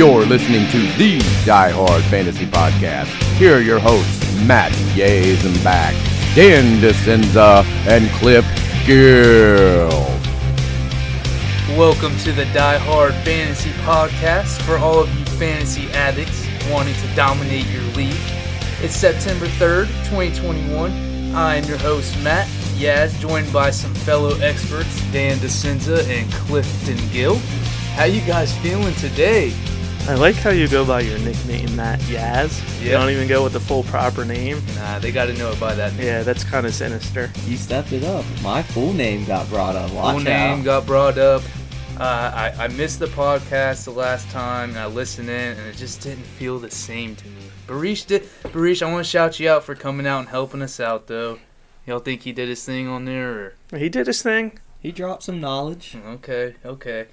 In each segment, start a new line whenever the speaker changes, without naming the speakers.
You're listening to the Die Hard Fantasy Podcast. Here are your hosts, Matt Yaz and back, Dan DeCenza, and Cliff Gill.
Welcome to the Die Hard Fantasy Podcast for all of you fantasy addicts wanting to dominate your league. It's September 3rd, 2021. I'm your host, Matt Yaz, joined by some fellow experts, Dan DeCenza and Clifton Gill. How you guys feeling today?
I like how you go by your nickname, Matt Yaz. You don't even go with the full proper name.
Nah, they got to know it by that name.
Yeah, that's kind of sinister.
You stepped it up. My full name got brought up. Watch
Full name
out.
got brought up. Uh, I, I missed the podcast the last time, and I listened in, and it just didn't feel the same to me. Barish did. Barish, I want to shout you out for coming out and helping us out, though. Y'all think he did his thing on there, or
He did his thing.
he dropped some knowledge.
okay, okay,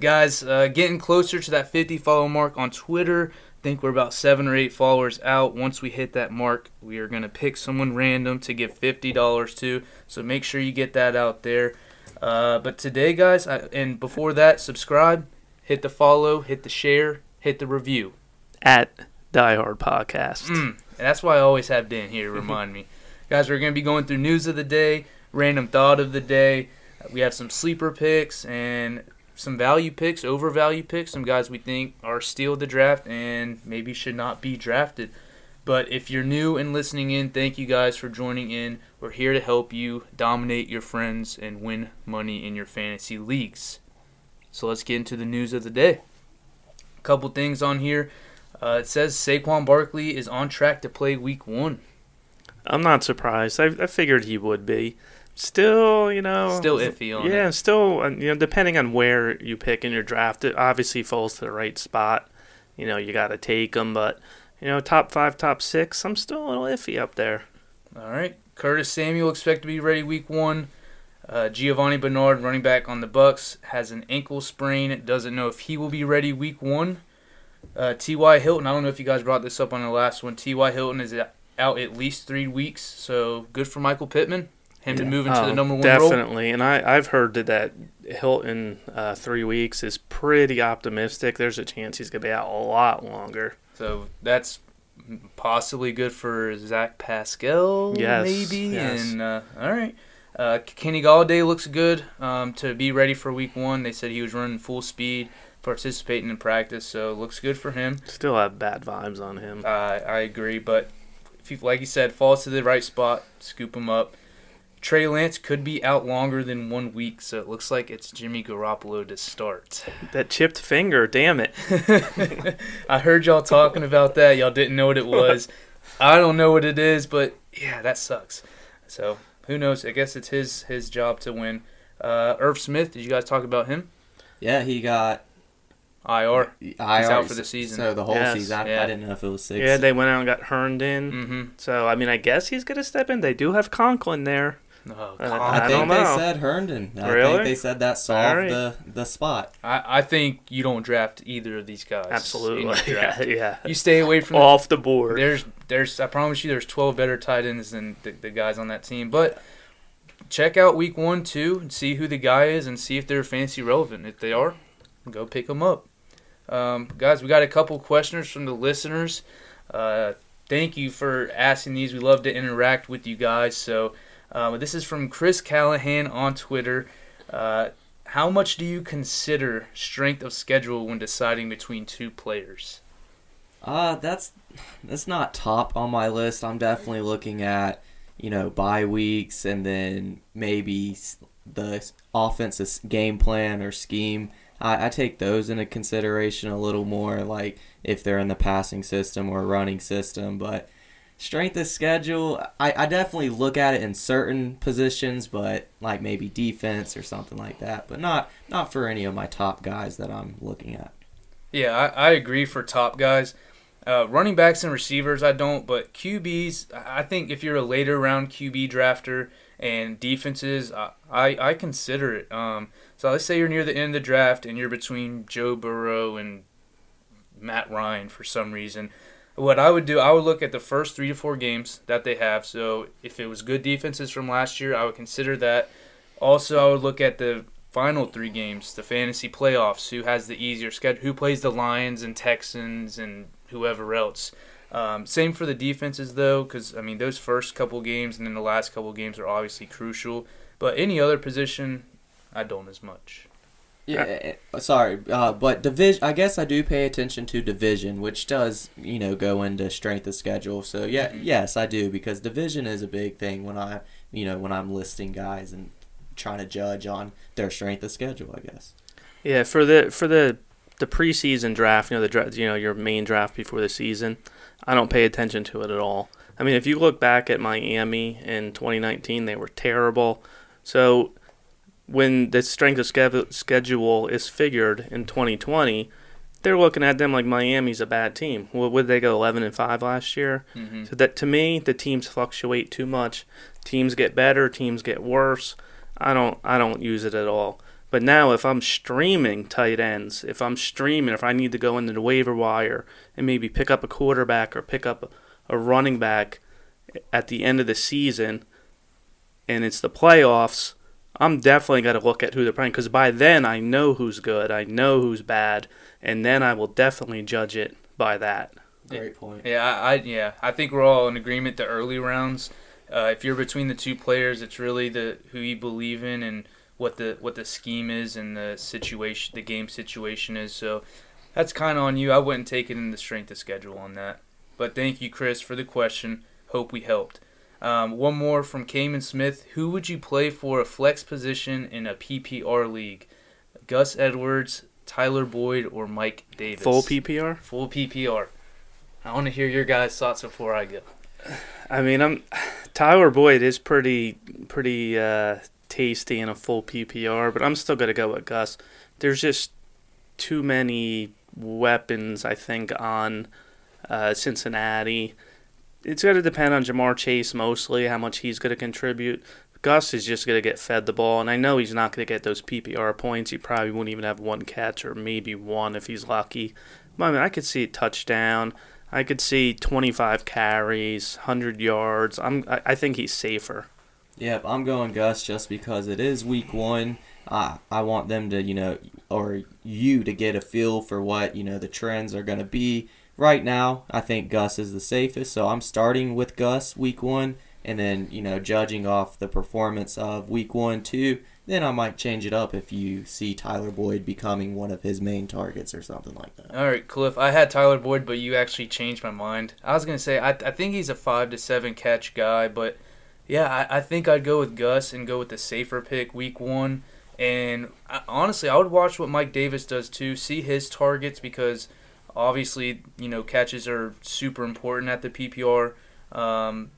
guys, uh, getting closer to that 50 follow mark on Twitter. I think we're about seven or eight followers out. Once we hit that mark, we are gonna pick someone random to give fifty dollars to. So make sure you get that out there. Uh, but today, guys, I, and before that, subscribe, hit the follow, hit the share, hit the review.
At Die Hard Podcast.
Mm, and that's why I always have Dan here to remind me. Guys, we're going to be going through news of the day, random thought of the day. We have some sleeper picks and some value picks, overvalue picks, some guys we think are steal the draft and maybe should not be drafted. But if you're new and listening in, thank you guys for joining in. We're here to help you dominate your friends and win money in your fantasy leagues. So let's get into the news of the day. A couple things on here. Uh, it says Saquon Barkley is on track to play Week One.
I'm not surprised. I, I figured he would be. Still, you know.
Still iffy on
Yeah,
it.
still, you know, depending on where you pick in your draft, it obviously falls to the right spot. You know, you got to take them, but, you know, top five, top six, I'm still a little iffy up there.
All right, Curtis Samuel expect to be ready Week One. Uh, Giovani Bernard, running back on the Bucks, has an ankle sprain. Doesn't know if he will be ready Week One. Uh, T.Y. Hilton, I don't know if you guys brought this up on the last one. T.Y. Hilton is out at least three weeks, so good for Michael Pittman. Him to
Yeah.
move into the
Oh,
number one role.
Definitely, and I I've heard that that Hilton uh, three weeks is pretty optimistic. There's a chance he's gonna be out a lot longer.
So that's possibly good for Zach Pascal,
Yes,
maybe.
yes.
And uh, all right, uh, Kenny Golladay looks good um, to be ready for Week One. They said he was running full speed, participating in practice, so looks good for him.
Still have bad vibes on him.
Uh, I agree, but if he, like you said, falls to the right spot, scoop him up. Trey Lance could be out longer than one week, so it looks like it's Jimmy Garoppolo to start.
That chipped finger, damn it!
I heard y'all talking about that. Y'all didn't know what it was. I don't know what it is, but yeah, that sucks. So who knows? I guess it's his his job to win. Uh, Irv Smith, did you guys talk about him?
Yeah, he got
IR.
IR.
out for the season.
So the whole
Yes.
season. I,
Yeah.
I didn't know if it was six.
Yeah, they went out and got Herndon. in.
Mm-hmm.
So I mean, I guess he's gonna step in. They do have Conklin there.
Oh,
Uh,
I,
I
think
don't
they
know.
said Herndon. I
Really?
think they said that solved
Alright.
the, the spot.
I, I think you don't draft either of these guys.
Absolutely, yeah, yeah.
You stay away from the
Off the board.
There's, there's. I promise you, there's 12 better tight ends than the, the guys on that team. But check out week one, two, and see who the guy is, and see if they're fancy relevant. If they are, go pick them up. Um, guys, we got a couple questions from the listeners. Uh, thank you for asking these. We love to interact with you guys. So uh, this is from Chris Callahan on Twitter. Uh, how much do you consider strength of schedule when deciding between two players?
Uh, that's that's not top on my list. I'm definitely looking at, you know, bye weeks and then maybe the offensive game plan or scheme. I, I take those into consideration a little more, like if they're in the passing system or running system. But strength of schedule, I, I definitely look at it in certain positions, but like maybe defense or something like that. But not not for any of my top guys that I'm looking at.
Yeah, I, I agree for top guys. Uh, running backs and receivers, I don't, but QBs, I think if you're a later round QB drafter and defenses, I, I, I consider it. Um, so let's say you're near the end of the draft and you're between Joe Burrow and Matt Ryan for some reason. What I would do, I would look at the first three to four games that they have. So if it was good defenses from last year, I would consider that. Also, I would look at the final three games, the fantasy playoffs, who has the easier schedule, who plays the Lions and Texans and whoever else. Um, same for the defenses though, because I mean those first couple games and then the last couple games are obviously crucial. But any other position, I don't as much.
Yeah, sorry, uh, but division. I guess I do pay attention to division, which does you know go into strength of schedule. So yeah,
Mhm.
yes, I do because division is a big thing when I you know when I'm listing guys and trying to judge on their strength of schedule. I guess.
Yeah, for the for the the preseason draft, you know the dra- you know your main draft before the season, I don't pay attention to it at all. I mean, if you look back at Miami in 2019, they were terrible. So when the strength of schedule is figured in 2020, they're looking at them like Miami's a bad team. Well, would they go 11 and 5 last year?
Mm-hmm.
So that to me, the teams fluctuate too much. Teams get better, teams get worse. I don't I don't use it at all. But now if I'm streaming tight ends, if I'm streaming, if I need to go into the waiver wire and maybe pick up a quarterback or pick up a running back at the end of the season and it's the playoffs, I'm definitely going to look at who they're playing because by then I know who's good, I know who's bad, and then I will definitely judge it by that.
Great point.
Yeah, I, I yeah, I think we're all in agreement. The early rounds, uh, if you're between the two players, it's really the who you believe in and what the what the scheme is and the situation, the game situation is. So that's kind of on you. I wouldn't take it in the strength of schedule on that. But thank you, Chris, for the question. Hope we helped. Um, one more from Cayman Smith. Who would you play for a flex position in a PPR league? Gus Edwards, Tyler Boyd, or Mike Davis?
Full PPR?
Full PPR. I want to hear your guys' thoughts before I go.
I mean, I'm Tyler Boyd is pretty pretty uh, tasty in a full PPR, but I'm still gonna go with Gus. There's just too many weapons, I think, on uh, Cincinnati. It's gonna depend on Ja'Marr Chase mostly, how much he's gonna contribute. Gus is just gonna get fed the ball, and I know he's not gonna get those PPR points. He probably won't even have one catch or maybe one if he's lucky. But, I mean, I could see a touchdown. I could see 25 carries, 100 yards. I'm I, I think he's safer.
Yep, I'm going Gus just because it is week one. I I want them to, you know, or you to get a feel for what, you know, the trends are going to be. Right now, I think Gus is the safest, so I'm starting with Gus week one, and then, you know, judging off the performance of week one, two, then I might change it up if you see Tyler Boyd becoming one of his main targets or something like that.
All right, Cliff. I had Tyler Boyd, but you actually changed my mind. I was gonna say I, I think he's a five to seven catch guy, but yeah, I, I think I'd go with Gus and go with the safer pick week one. And honestly, I would watch what Mike Davis does too. See his targets because obviously you know catches are super important at the PPR um,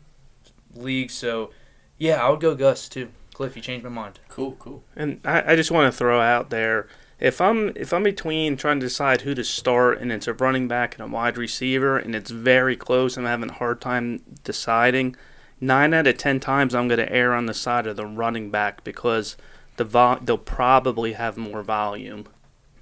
league. So yeah, I would go Gus too. Cliff, you changed my mind.
Cool, cool.
And I, I just want to throw out there if I'm if I'm between trying to decide who to start and it's a running back and a wide receiver and it's very close and I'm having a hard time deciding, nine out of ten times I'm going to err on the side of the running back because the vol- they'll probably have more volume.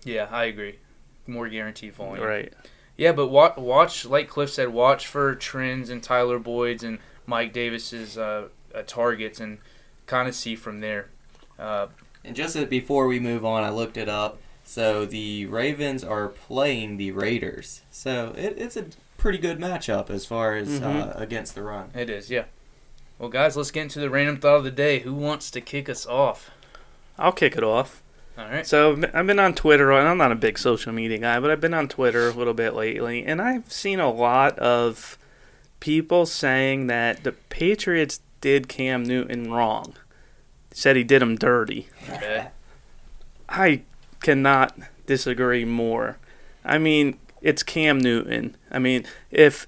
Yeah, I agree. More guaranteed volume.
Right.
Yeah, but watch, watch, like Cliff said, watch for trends and Tyler Boyd's and Mike Davis's uh, uh, targets and kind of see from there. Uh,
And just before we move on, I looked it up. So the Ravens are playing the Raiders. So it, it's a pretty good matchup as far as uh,
Mhm.
against the run.
it is, yeah. Well, guys, let's get into the random thought of the day. Who wants to kick us off?
I'll kick it off.
All right.
So I've been on Twitter, and I'm not a big social media guy, but I've been on Twitter a little bit lately, and I've seen a lot of people saying that the Patriots did Cam Newton wrong. Said he did him dirty.
Okay.
I cannot disagree more. I mean, it's Cam Newton. I mean, if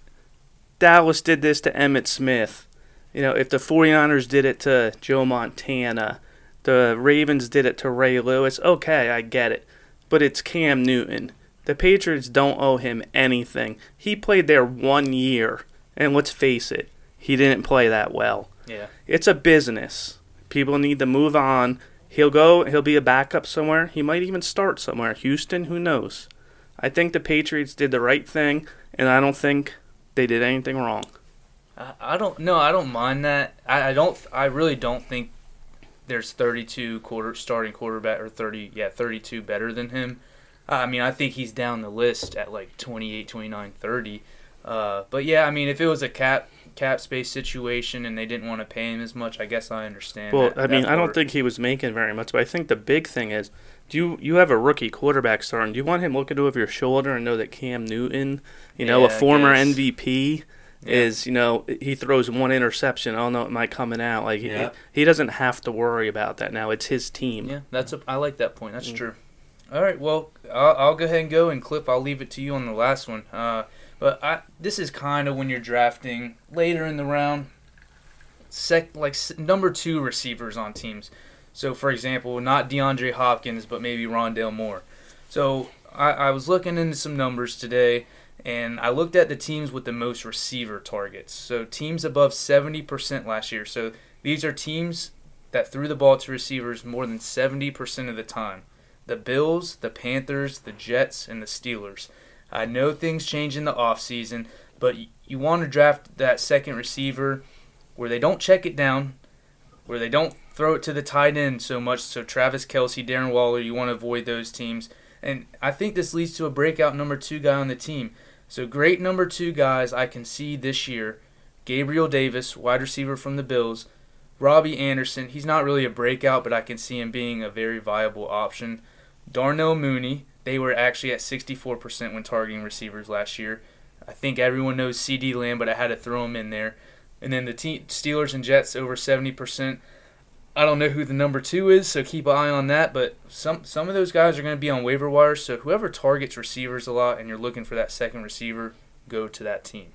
Dallas did this to Emmitt Smith, you know, if the 49ers did it to Joe Montana, the Ravens did it to Ray Lewis, okay, I get it. But it's Cam Newton. The Patriots don't owe him anything. He played there one year, and let's face it, he didn't play that well.
Yeah.
It's a business. People need to move on. He'll go, he'll be a backup somewhere. He might even start somewhere. Houston, who knows? I think the Patriots did the right thing, and I don't think they did anything wrong.
I, I don't no, I don't mind that. I, I don't. I really don't think there's 32 quarter starting quarterback or 30 yeah 32 better than him. I mean, I think he's down the list at like 28, 29, 30. Uh, but yeah, I mean, if it was a cap cap space situation and they didn't want to pay him as much, I guess I understand.
Well,
that-
I mean, I don't think he was making very much, but I think the big thing is, do you you have a rookie quarterback starting? Do you want him looking over your shoulder and know that Cam Newton, you know, a
Yeah, I
former. MVP,
Yeah.
is you know he throws one interception. Oh no, it might coming out. Like he-
Yeah.
he, doesn't have to worry about that now. It's his team.
Yeah, that's a, I like that point. That's
Mm.
true. All right, well, I'll, I'll go ahead and go and clip. I'll leave it to you on the last one. Uh, but I, this is kind of when you're drafting later in the round, sec like number two receivers on teams. So, for example, not DeAndre Hopkins, but maybe Rondale Moore. So, I, I was looking into some numbers today, and I looked at the teams with the most receiver targets. So, teams above 70% last year. So, these are teams that threw the ball to receivers more than 70% of the time. The Bills, the Panthers, the Jets, and the Steelers. I know things change in the offseason, but you want to draft that second receiver where they don't check it down, where they don't throw it to the tight end so much. So Travis Kelce, Darren Waller, you want to avoid those teams. And I think this leads to a breakout number two guy on the team. So great number two guys I can see this year. Gabriel Davis, wide receiver from the Bills. Robbie Anderson, he's not really a breakout, but I can see him being a very viable option. Darnell Mooney, they were actually at 64% when targeting receivers last year. I think everyone knows CeeDee Lamb, but I had to throw him in there. And then the te- Steelers and Jets over 70%. I don't know who the number two is, so keep an eye on that. But some some of those guys are going to be on waiver wires. So whoever targets receivers a lot and you're looking for that second receiver, go to that team.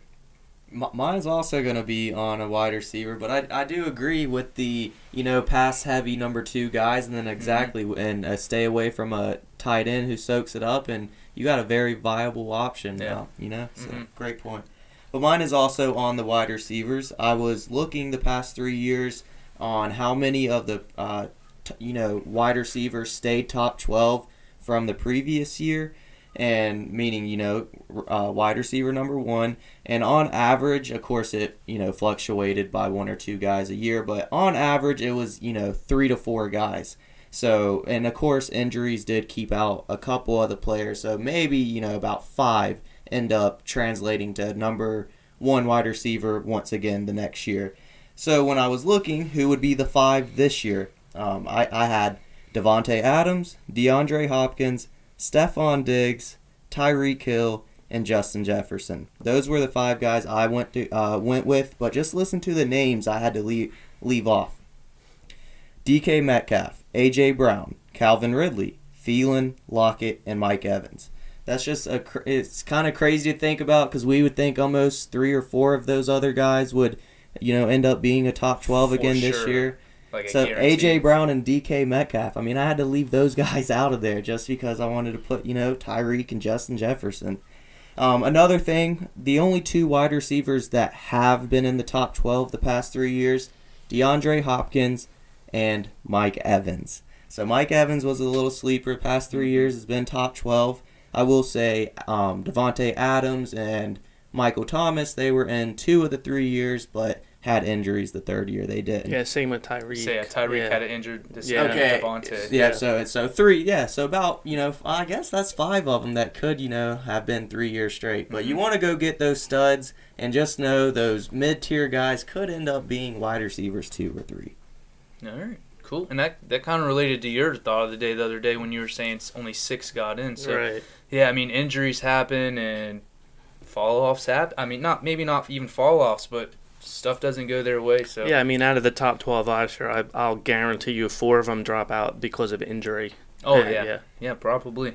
M- Mine's also going to be on a wide receiver, but I, I do agree with the you know pass heavy number two guys, and then exactly and uh, stay away from a tight end who soaks it up, and you got a very viable option
Yeah.
now. You know, so
Mhm.
great point. But mine is also on the wide receivers. I was looking the past three years on how many of the uh, t- you know wide receivers stayed top twelve from the previous year, and meaning you know uh, wide receiver number one. And on average, of course, it you know fluctuated by one or two guys a year, but on average, it was you know three to four guys. So and of course, injuries did keep out a couple of the players. So maybe you know about five end up translating to number one wide receiver once again the next year. So when I was looking, who would be the five this year? Um, I, I had Davante Adams, DeAndre Hopkins, Stefon Diggs, Tyreek Hill, and Justin Jefferson. Those were the five guys I went to uh, went with. But just listen to the names I had to leave leave off. DK Metcalf, AJ Brown, Calvin Ridley, Thielen, Lockett, and Mike Evans. That's just a it's kind of crazy to think about because we would think almost three or four of those other guys would, you know, end up being a top twelve
For
again this
sure.
year.
Like
So. AJ Brown and DK Metcalf. I mean, I had to leave those guys out of there just because I wanted to put you know Tyreek and Justin Jefferson. Um, another thing, the only two wide receivers that have been in the top twelve the past three years, DeAndre Hopkins and Mike Evans. So Mike Evans was a little sleeper. Past three years has been top twelve. I will say um, Davante Adams and Michael Thomas. They were in two of the three years, but had injuries the third year they didn't.
Yeah, same with Tyreek.
So yeah, uh, Tyreek
yeah.
had it injured this
Yeah.
year.
Okay.
Davante.
Yeah,
Yeah.
so so three, yeah, so about you know I guess that's five of them that could you know have been three years straight. But you mm-hmm. want to go get those studs and just know those mid tier guys could end up being wide receivers two or three.
All right, cool. And that that kind of related to your thought of the day the other day when you were saying s- only six got in. So
Right.
yeah, I mean injuries happen and fall offs happen. I mean not maybe not even fall offs, but stuff doesn't go their way. So
Yeah, I mean, out of the top 12 last year, I, I'll guarantee you four of them drop out because of injury.
Oh
Yeah,
yeah.
yeah.
yeah, probably.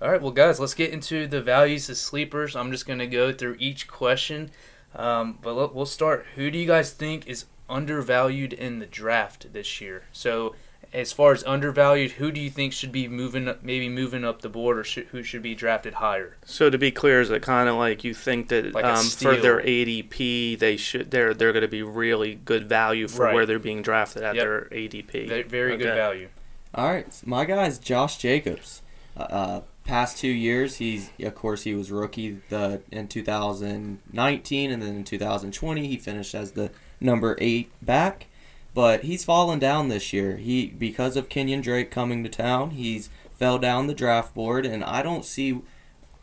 All right, well, guys, let's get into the values of sleepers. I'm just gonna go through each question, um, but let- we'll start. Who do you guys think is undervalued in the draft this year? So, as far as undervalued, who do you think should be moving, up, maybe moving up the board, or should, who should be drafted higher?
So to be clear, is it kind of like you think that
Like
um, for their. ADP, they should they're they're going to be really good value for
Right.
where they're being drafted at
Yep.
their ADP.
Very, very good value.
All right, so my guy's Josh Jacobs. Uh, uh, past two years, he's of course he was rookie the in 2019, and then in 2020 he finished as the number eight back. But he's fallen down this year. He because of Kenyon Drake coming to town, he's fell down the draft board, and I don't see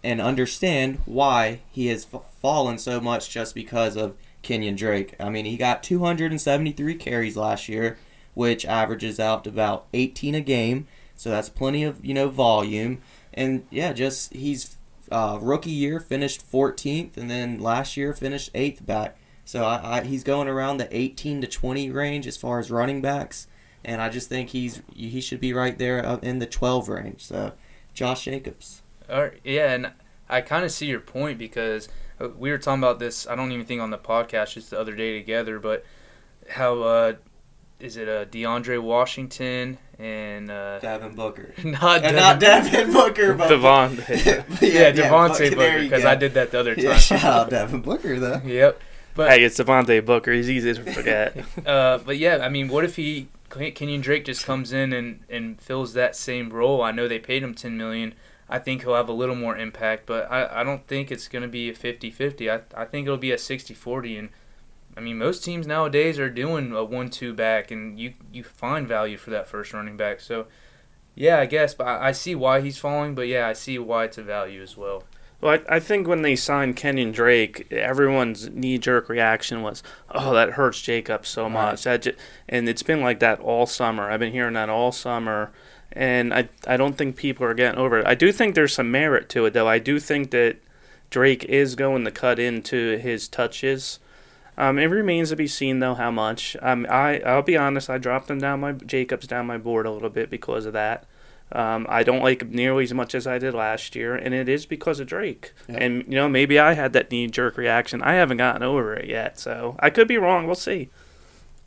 and understand why he has f- fallen so much just because of Kenyon Drake. I mean, he got 273 carries last year, which averages out to about 18 a game, so that's plenty of you know volume. And yeah, just he's uh, rookie year finished 14th, and then last year finished eighth back. So I, I, he's going around the 18 to 20 range as far as running backs, and I just think he's he should be right there uh, in the 12 range. So Josh Jacobs.
All right, yeah, and I kind of see your point because uh, we were talking about this. I don't even think on the podcast just the other day together, but how uh, is it uh, DeAndre Washington and uh,
Devin Booker.
not Devin,
not Devin Booker, but
Devon.
yeah, Devontae
Buck- there
Booker because. I did that the other time.
Yeah, shout out Devin Booker though.
Yep. But
hey, it's Devontae Booker. He's easy to forget.
uh, but yeah, I mean, what if he Kenyon Drake just comes in and, and fills that same role? I know they paid him ten million. I think he'll have a little more impact, but I, I don't think it's going to be a 50-50. I, I think it'll be a 60-40 and I mean most teams nowadays are doing a one-two back and you you find value for that first running back. So yeah, I guess, but I, I see why he's falling, but yeah, I see why it's a value as well.
Well, I, I think when they signed Kenyon Drake, everyone's knee jerk reaction was, "Oh, that hurts Jacob so
Right.
much." That ju- and it's been like that all summer. I've been hearing that all summer, and I I don't think people are getting over it. I do think there's some merit to it, though. I do think that Drake is going to cut into his touches. Um, it remains to be seen though how much. Um, I I'll be honest, I dropped him down my Jacobs down my board a little bit because of that. Um, I don't like him nearly as much as I did last year, and it is because of Drake.
Yeah.
And you know, maybe I had that knee jerk reaction. I haven't gotten over it yet, so I could be wrong. We'll see.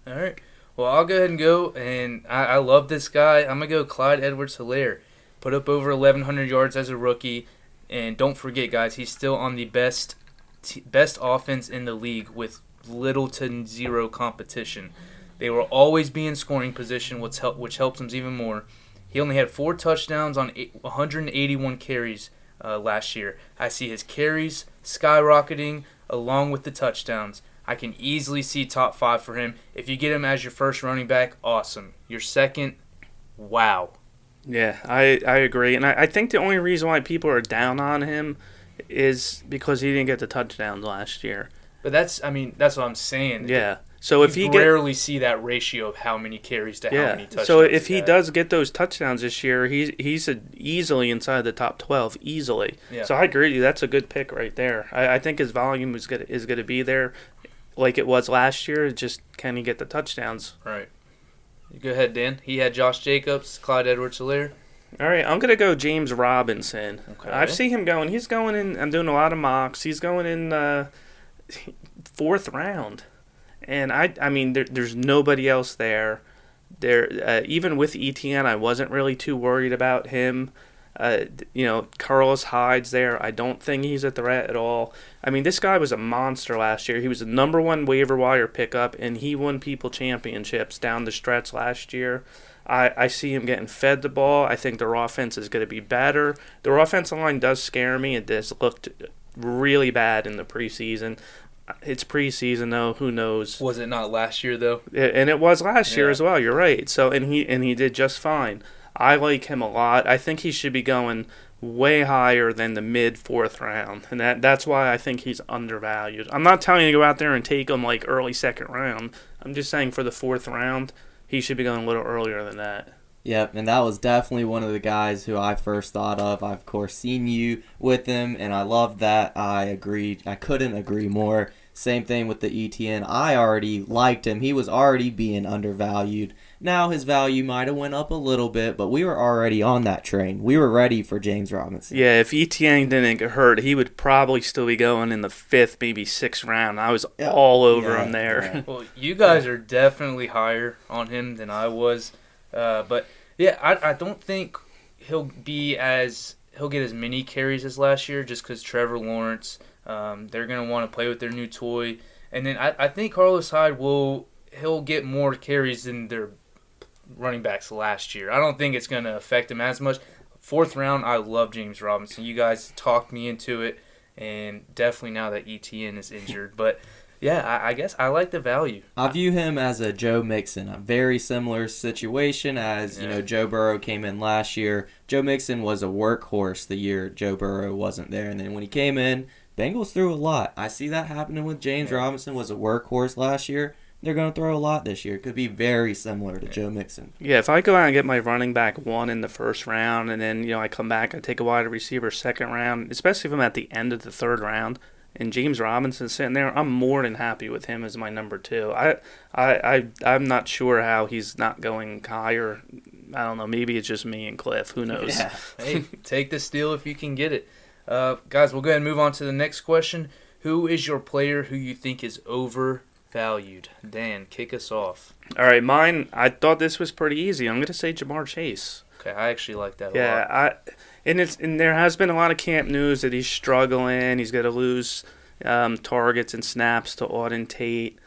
All right. Well, I'll go ahead and go, and I, I love this guy. I'm gonna go Clyde Edwards-Hilaire. Put up over 1,100 yards as a rookie, and don't forget, guys, he's still on the best t- best offense in the league with little to zero competition. They will always be in scoring position, which help which helps him even more. He only had four touchdowns on 181 carries uh, last year. I see his carries skyrocketing along with the touchdowns. I can easily see top five for him. If you get him as your first running back, awesome. Your second, wow.
Yeah, I, I agree, and I, I think the only reason why people are down on him is because he didn't get the touchdowns last year.
But that's, I mean, that's what I'm saying.
Yeah. So if
you
he get
rarely see that ratio of how many carries to how many touchdowns.
so if he
had.
does get those touchdowns this year, he's he's easily inside the top twelve, easily.
Yeah.
So I agree with you. That's a good pick right there. I, I think his volume is gonna is gonna be there, like it was last year. Just can he get the touchdowns?
right. Go ahead, Dan. He had Josh Jacobs, Clyde Edwards-Hilaire.
All right, I'm gonna go James Robinson.
Okay.
I've seen him going. He's going in. I'm doing a lot of mocks. He's going in uh, fourth round, and I I mean there, there's nobody else there. There uh, even with ETN, I wasn't really too worried about him. Uh, you know, Carlos Hyde's there. I don't think he's a threat at all. I mean, this guy was a monster last year. He was the number one waiver wire pickup, and he won people championships down the stretch last year. I, I see him getting fed the ball. I think their offense is going to be better. Their offensive line does scare me. It has looked really bad in the preseason. It's preseason though. Who knows?
Was it not last year though?
and it was last year as well. You're right. So and he and he did just fine. I like him a lot. I think he should be going way higher than the mid fourth round, and that that's why I think he's undervalued. I'm not telling you to go out there and take him like early second round. I'm just saying for the fourth round, he should be going a little earlier than that.
Yep, and that was definitely one of the guys who I first thought of. I've of course seen you with him, and I love that. I agreed. I couldn't agree more. Same thing with the ETN. I already liked him. He was already being undervalued. Now his value might have went up a little bit, but we were already on that train. We were ready for James Robinson.
Yeah, if ETN didn't get hurt, he would probably still be going in the fifth, maybe sixth round. I was
Yeah.
all over
Yeah,
him there.
yeah.
Well, you guys are definitely higher on him than I was, uh, but yeah, I, I don't think he'll be as he'll get as many carries as last year, just because Trevor Lawrence. Um, they're gonna want to play with their new toy, and then I, I think Carlos Hyde will he'll get more carries than their running backs last year. I don't think it's gonna affect him as much. Fourth round, I love James Robinson. You guys talked me into it, and definitely now that ETN is injured, but yeah, I, I guess I like the value.
I view him as a Joe Mixon, a very similar situation as you know Joe Burrow came in last year. Joe Mixon was a workhorse the year Joe Burrow wasn't there, and then when he came in, Bengals threw a lot. I see that happening with James
Yeah.
Robinson was a workhorse last year. They're going to throw a lot this year. It could be very similar to Joe Mixon.
Yeah, if I go out and get my running back one in the first round, and then you know I come back I take a wide receiver second round, especially if I'm at the end of the third round, and James Robinson sitting there, I'm more than happy with him as my number two. I, I, I I'm not sure how he's not going higher. I don't know. Maybe it's just me and Cliff. Who knows?
Yeah.
hey, take the steal if you can get it. Uh, guys, we'll go ahead and move on to the next question. Who is your player who you think is overvalued? Dan, kick us off.
All right, mine. I thought this was pretty easy. I'm gonna say Ja'Marr Chase.
Okay, I actually like that a
Yeah. I and it's and there has been a lot of camp news that he's struggling. He's going to lose um, targets and snaps to Auden Tate.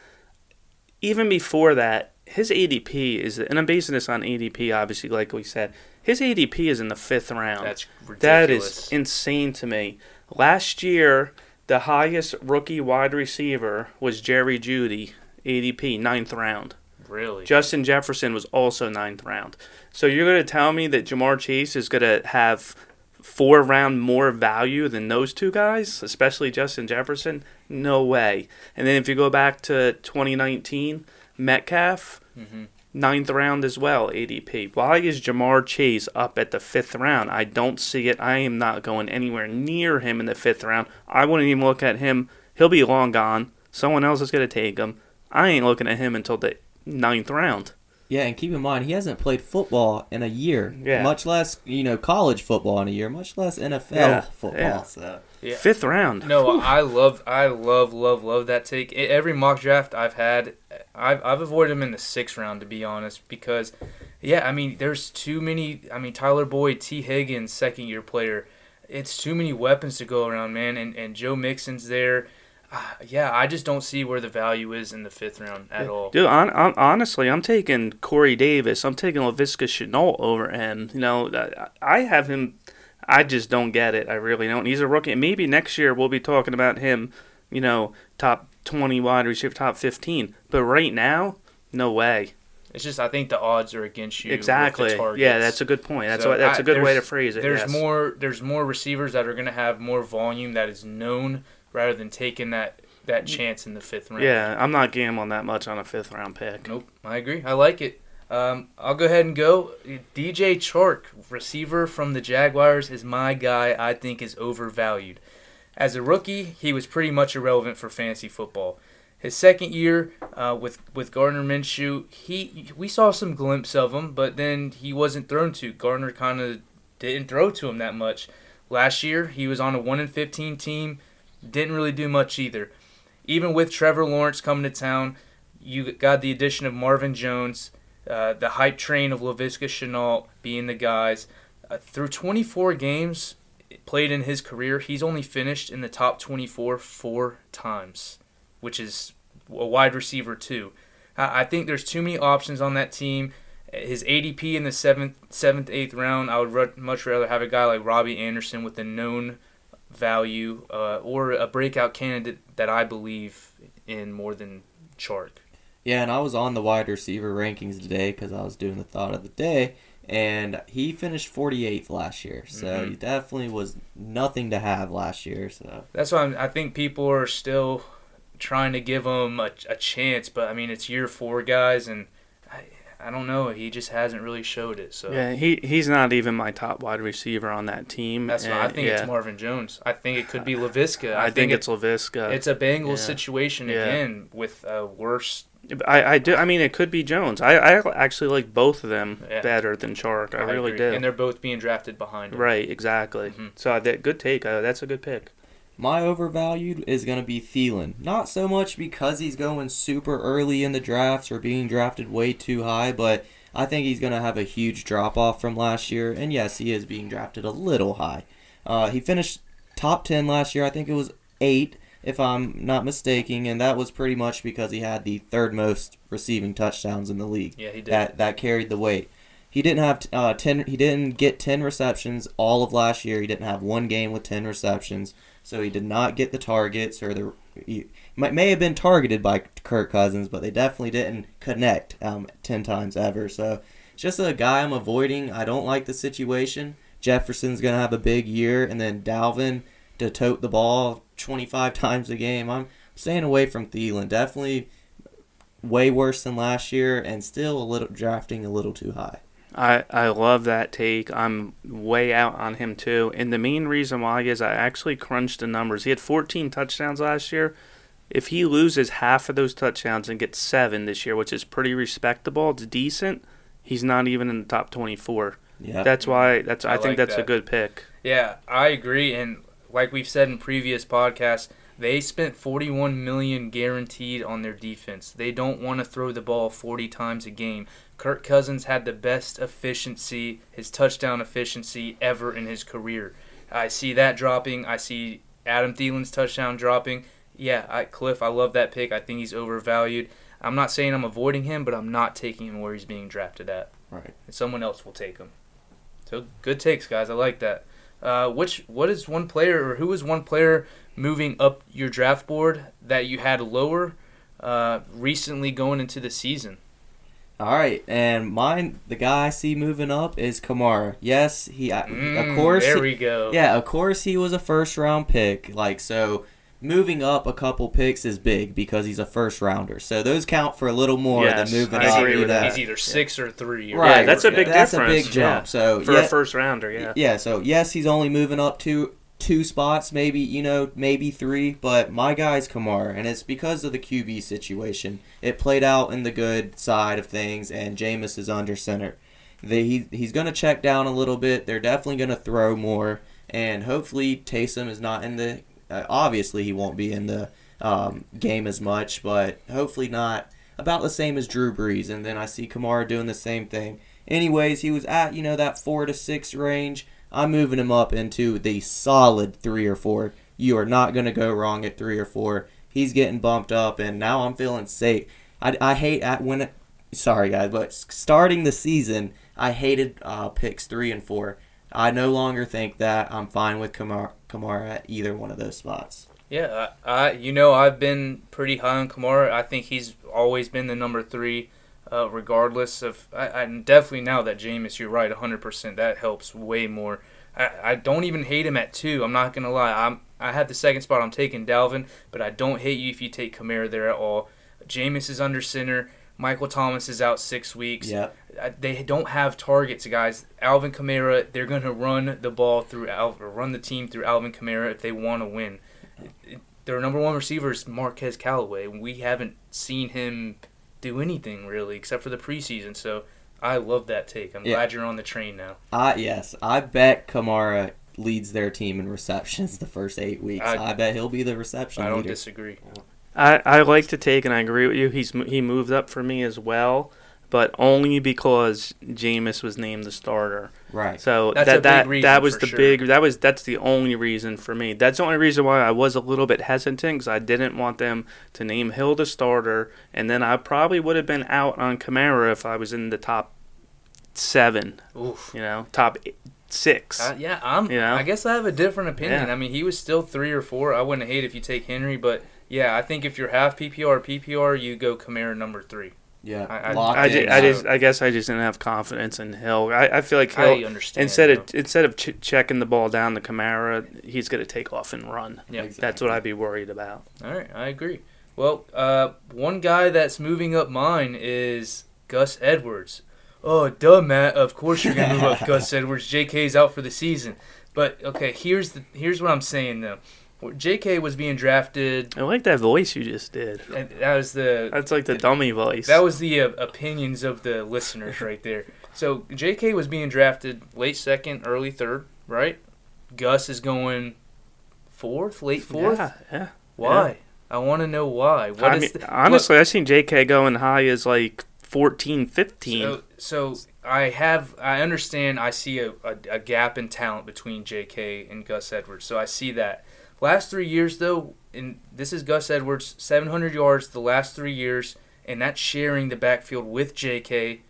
Even before that, his ADP is, and I'm basing this on ADP, obviously, like we said. His ADP is in the fifth round.
That's ridiculous.
That is insane to me. Last year, the highest rookie wide receiver was Jerry Jeudy, ADP, ninth round.
really.
Justin Jefferson was also ninth round. So you're going to tell me that Ja'Marr Chase is going to have four round more value than those two guys, especially Justin Jefferson? No way. And then if you go back to 2019, Metcalf,
hmm
ninth round as well, ADP. Why is Ja'Marr Chase up at the fifth round? I don't see it. I am not going anywhere near him in the fifth round. I wouldn't even look at him. He'll be long gone. Someone else is going to take him. I ain't looking at him until the ninth round.
Yeah, and keep in mind he hasn't played football in a year.
Yeah.
Much less, you know, college football in a year, much less NFL
Yeah,
football.
yeah.
So
Yeah.
Fifth round.
No, I love, I love, love, love that take. Every mock draft I've had, I've, I've avoided him in the sixth round to be honest, because, yeah, I mean, there's too many. I mean, Tyler Boyd, Tee Higgins, second year player. It's too many weapons to go around, man. And and Joe Mixon's there. Ah, yeah, I just don't see where the value is in the fifth round at all.
Dude, on, on, honestly, I'm taking Corey Davis. I'm taking Laviska Shenault over him. You know, I- I have him. I just don't get it. I really don't. He's a rookie. And Maybe next year we'll be talking about him. You know, top 20 wide receiver, top 15. But right now, no way.
It's just I think the odds are against you. with the
Exactly. Yeah, that's a good point. That's
So
what, that's
I-
a good way to phrase it.
There's
yes.
more. There's more receivers that are going to have more volume that is known rather than taking that that chance in the fifth round.
Yeah, I'm not gambling that much on a fifth round pick.
Nope. I agree. I like it. Um, I'll go ahead and go. DJ Chark, receiver from the Jaguars, is my guy. I think is overvalued. As a rookie, he was pretty much irrelevant for fantasy football. His second year uh, with with Gardner Minshew, he we saw some glimpse of him, but then he wasn't thrown to. Gardner kind of didn't throw to him that much. Last year, he was on a one in fifteen team, didn't really do much either. Even with Trevor Lawrence coming to town, you got the addition of Marvin Jones, uh, the hype train of Laviska Shenault being the guys. Uh, through 24 games played in his career, he's only finished in the top 24 four times, which is a wide receiver too. I I think there's too many options on that team. His ADP in the seventh, seventh, eighth round, I would much rather have a guy like Robbie Anderson with a known value uh, or a breakout candidate that I believe in more than Chark.
Yeah, and I was on the wide receiver rankings today because I was doing the thought of the day, and he finished 48th last year. So
Mhm.
he definitely was nothing to have last year. So
That's why I'm, I think people are still trying to give him a, a chance, but I mean it's year four, guys, and I, I don't know. He just hasn't really showed it. So
Yeah, he he's not even my top wide receiver on that team.
that's why I think
yeah,
it's Marvin Jones. I think it could be Laviska.
I, think, it's Laviska.
it's a Bengals
yeah.
situation
Yeah.
again with a worse.
I, I do. I mean, it could be Jones. I, I actually like both of them better than Chark. I, really
agree.
do.
and they're both being drafted behind him.
right, exactly.
Mhm.
So that good take. Uh, that's a good pick.
My overvalued is going to be Thielen. Not so much because he's going super early in the drafts or being drafted way too high, but I think he's going to have a huge drop off from last year. And yes, he is being drafted a little high. Uh, he finished top 10 last year. I think it was 8, if I'm not mistaken. And that was pretty much because he had the third most receiving touchdowns in the league.
Yeah, he did.
That, that carried the weight. He didn't have uh, ten. He didn't get ten receptions all of last year. He didn't have one game with ten receptions, so he did not get the targets or the he may have been targeted by Kirk Cousins, but they definitely didn't connect um, 10 times ever. So it's just a guy I'm avoiding. I don't like the situation. Jefferson's to have a big year, and then Dalvin to tote the ball 25 times a game. I'm staying away from Thielen. Definitely way worse than last year, and still a little drafting a little too high.
I, I love that take. I'm way out on him too. And the main reason why is I actually crunched the numbers. He had 14 touchdowns last year. If he loses half of those touchdowns and gets seven this year, which is pretty respectable, it's decent. He's not even in the top 24.
Yeah,
That's why that's I,
I
think
like
that's a good pick.
Yeah, I agree. And like we've said in previous podcasts, they spent 41 million guaranteed on their defense. They don't want to throw the ball 40 times a game. Kirk Cousins had the best efficiency, his touchdown efficiency ever in his career. I see that dropping. I see Adam Thielen's touchdown dropping. Yeah, I, Cliff, I love that pick. I think he's overvalued. I'm not saying I'm avoiding him, but I'm not taking him where he's being drafted at.
right.
And someone else will take him. So good takes, guys. I like that. Uh, which what is one player or who is one player moving up your draft board that you had lower uh, recently going into the season?
All right, and mine, the guy I see moving up is Kamara. Yes, he,
Mm,
of course,
there we go.
yeah, of course, he was a first round pick. Like so, moving up a couple picks is big because he's a first rounder. So those count for a little more
Yes,
than moving
I
up.
agree with that.
He's either six or three. or
Right,
Yeah, that's a big
That's
difference.
a big jump.
Yeah.
So
For
yeah,
a first rounder, yeah.
yeah. So yes, he's only moving up two two spots, maybe you know, maybe three. But my guy's Kamara, and it's because of the QB situation. It played out in the good side of things, and Jameis is under center. They, he, he's going to check down a little bit. They're definitely going to throw more, and hopefully Taysom is not in the. Uh, obviously, he won't be in the um, game as much, but hopefully not. About the same as Drew Brees, and then I see Kamara doing the same thing. Anyways, he was at you know that four to six range. I'm moving him up into the solid three or four. You are not going to go wrong at three or four. He's getting bumped up, and now I'm feeling safe. I, I hate at when. It, sorry guys, but starting the season, I hated uh, picks three and four. I no longer think that. I'm fine with Kamara, Kamara at either one of those spots.
Yeah, I, I you know I've been pretty high on Kamara. I think he's always been the number three, uh, regardless of. I, I definitely now that Jameis, you're right, 100. percent That helps way more. I, I don't even hate him at two. I'm not gonna lie. I'm I have the second spot. I'm taking Dalvin, but I don't hate you if you take Kamara there at all. Jameis is under center. Michael Thomas is out six weeks.
Yep.
Uh, they don't have targets, guys. Alvin Kamara, they're going to run the ball through Al, or run the team through Alvin Kamara if they want to win. Their number one receiver is Marquez Callaway. We haven't seen him do anything really except for the preseason. So I love that take. I'm
Yeah.
glad you're on the train now.
I yes, I bet Kamara leads their team in receptions the first eight weeks.
I-
I, bet he'll be the reception
I don't
leader.
disagree.
I, I like to take, and I agree with you. He's he moved up for me as well, but only because Jameis was named the starter.
right.
So
That's
that
a
that
reason
that was the
sure.
big that was that's the only reason for me. That's the only reason why I was a little bit hesitant because I didn't want them to name Hill the starter, and then I probably would have been out on Kamara if I was in the top seven.
Oof.
You know, top eight, six.
Uh, yeah, I'm.
You know?
I guess I have a different opinion.
Yeah.
I mean, he was still three or four. I wouldn't hate if you take Henry, but yeah, I think if you're half PPR PPR, you go Kamara number three.
Yeah.
I- I-
I,
in,
ju- I just I guess I just didn't have confidence in Hill. I, I feel like Hill
I understand.
instead
though.
of instead of ch- checking the ball down the Kamara, he's going to take off and run.
Yeah.
That's what I'd be worried about.
All right, I agree. Well, uh, one guy that's moving up mine is Gus Edwards. Oh, duh, Matt. Of course you're gonna move up Gus Edwards. J.K.'s out for the season. But okay, here's the here's what I'm saying though. J.K. was being drafted.
I like that voice you just did.
And that was the
That's like the dummy voice.
that was the uh, opinions of the listeners right there. So J.K. was being drafted late second, early third, right? Gus is going fourth, late fourth.
Yeah, yeah.
Why? I want to know why. What
I
is
mean,
the-
honestly, I've seen JK going high as like 14, 15.
So, so I have, I understand. I see a, a, a gap in talent between J.K. and Gus Edwards. So I see that. Last three years, though, and this is Gus Edwards, 700 yards the last three years, and that's sharing the backfield with J.K.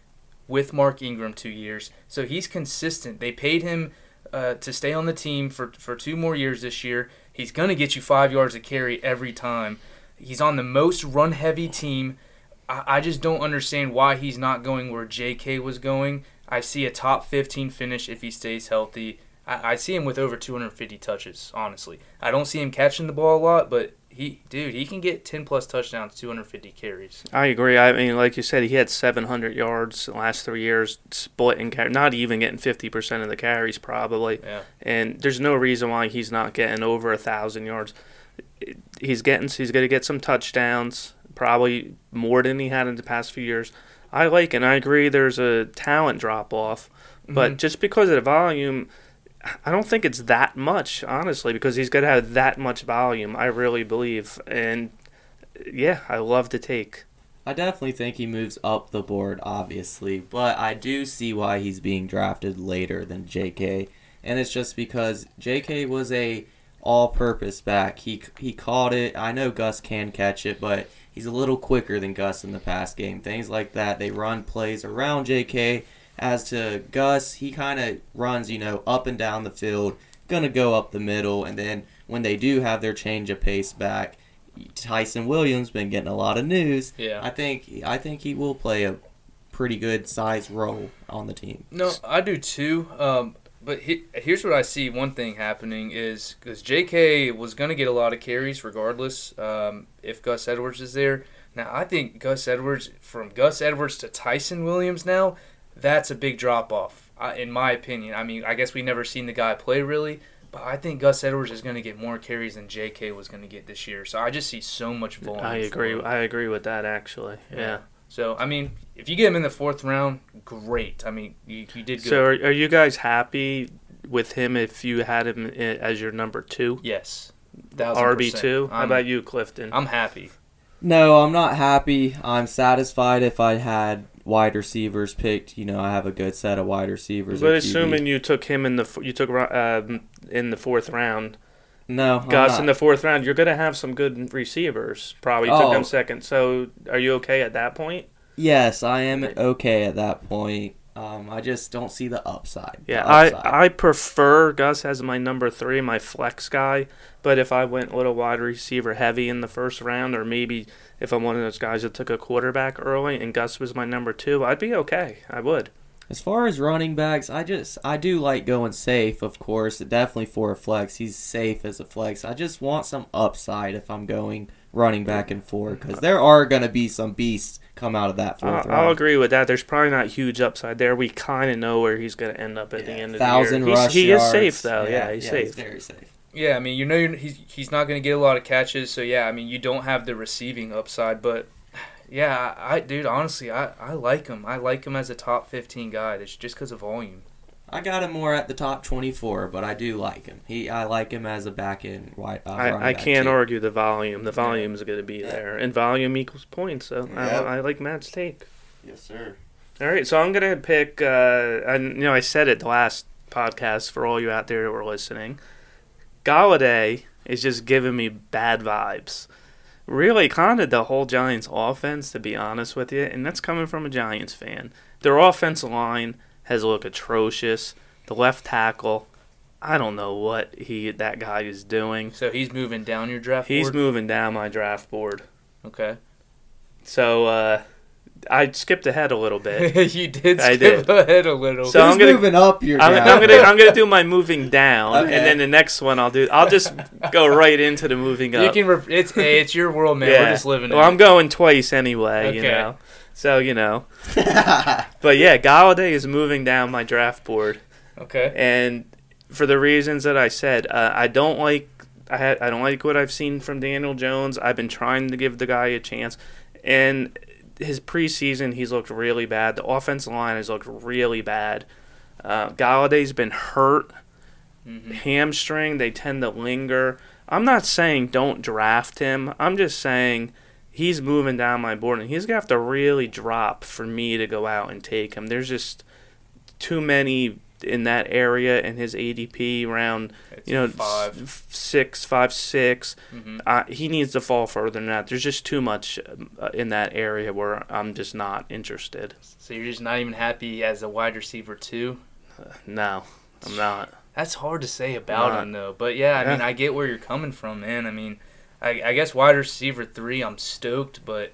with Mark Ingram two years. So he's consistent. They paid him uh, to stay on the team for for two more years this year. He's going to get you five yards of carry every time. He's on the most run heavy team. I, I just don't understand why he's not going where J.K. was going. I see a top 15 finish if he stays healthy. I, I see him with over 250 touches, honestly. I don't see him catching the ball a lot, but he, dude, he can get 10 plus touchdowns, 250 carries.
I agree. I mean, like you said, he had 700 yards the last three years, splitting car- not even getting 50% of the carries probably.
Yeah.
And there's no reason why he's not getting over a thousand yards. He's getting, he's going to get some touchdowns, probably more than he had in the past few years. I like, and I agree. There's a talent drop off, but
Mhm.
just because of the volume. I don't think it's that much, honestly, because he's going to have that much volume. I really believe, and yeah, I love the take.
I definitely think he moves up the board, obviously, but I do see why he's being drafted later than J.K. And it's just because J.K. was a all-purpose back. He he caught it. I know Gus can catch it, but he's a little quicker than Gus in the pass game. Things like that. They run plays around J.K. As to Gus, he kind of runs, you know, up and down the field, gonna go up the middle, and then when they do have their change of pace back, Ty'Son Williams been getting a lot of news.
Yeah.
I think I think he will play a pretty good size role on the team.
No, I do too. Um, but he, here's what I see. One thing happening is because J.K. was going to get a lot of carries regardless um, if Gus Edwards is there. Now I think Gus Edwards from Gus Edwards to Ty'Son Williams now that's a big drop off uh, in my opinion. I mean I guess we never seen the guy play really, but I think Gus Edwards is going to get more carries than J.K. was going to get this year. So I just see so much volume.
I
for
agree.
him.
I agree with that actually. Yeah.
So I mean, if you get him in the fourth round, great. I mean, you, you did good.
So are, are you guys happy with him if you had him as your number two?
yes, thousand
RB two. How
I'm-
about you, Clifton?
I'm happy.
No, I'm not happy. I'm satisfied if I had wide receivers picked. You know, I have a good set of wide receivers.
but assuming you took him in the you took ro- um, in the fourth round,
no,
Gus in the fourth round, you're gonna have some good receivers. Probably took
Oh.
him second. So are you okay at that point?
yes, I am okay at that point. Um, I just don't see the upside. The
Yeah, I,
upside.
I prefer Gus as my number three, my flex guy. But if I went a little wide receiver heavy in the first round, or maybe if I'm one of those guys that took a quarterback early and Gus was my number two, I'd be okay. I would.
As far as running backs, I just I do like going safe, of course. Definitely for a flex, he's safe as a flex. I just want some upside if I'm going running back and forward because there are gonna be some beasts come out of that
I'll,
fourth
I'll agree with that. There's probably not huge upside there. We kind of know where he's going to end up at the end of
thousand
the year. He's,
rush
he
yards.
is safe though. Yeah, he's safe.
He's very safe.
Yeah, I mean, you know, he's he's not going to get a lot of catches, so yeah, I mean, you don't have the receiving upside, but yeah, I, I dude, honestly, I, I like him. I like him as a top 15 guy. That's just because of volume.
I got him more at the top 24, but I do like him. He I like him as a back end wide. Uh,
I, I can't
too.
argue the volume. The volume is going to be there, and volume equals points. So
Yep.
I, I like Matt's take.
Yes, sir.
All right, so I'm gonna pick. Uh, and you know, I said it the last podcast for all you out there that were listening. Golladay is just giving me bad vibes. Really, kind of the whole Giants offense, to be honest with you, and that's coming from a Giants fan. Their offensive line has looked atrocious. The left tackle, I don't know what he that guy is doing.
So he's moving down your draft
He's
board.
moving down my draft board.
okay.
So uh, I skipped ahead a little bit.
you did
I
skip
did.
ahead a little.
So
Who's
I'm gonna-
moving up your
I'm. I'm gonna I'm gonna do my moving down,
Okay.
and then the next one I'll do. I'll just go right into the moving up.
you can. Re- it's hey, it's your world, man. We're just living.
Well,
in
I'm going twice anyway.
Okay.
You know, so you know. But yeah, Golladay is moving down my draft board,
Okay.
and for the reasons that I said, uh, I don't like. I had, I don't like what I've seen from Daniel Jones. I've been trying to give the guy a chance, and his preseason he's looked really bad. The offensive line has looked really bad. Uh, Golladay's been hurt
hmm
hamstring, they tend to linger. I'm not saying don't draft him. I'm just saying he's moving down my board and he's going to have to really drop for me to go out and take him. There's just too many in that area and his ADP around,
It's
you know,
five.
six, five, six.
hmm
Uh, he needs to fall further than that. There's just too much uh, in that area where I'm just not interested.
So you're just not even happy as a wide receiver too.
No, I'm not.
That's hard to say about him though. But yeah, I mean, I get where you're coming from, man. I mean, I, I guess wide receiver three, I'm stoked, but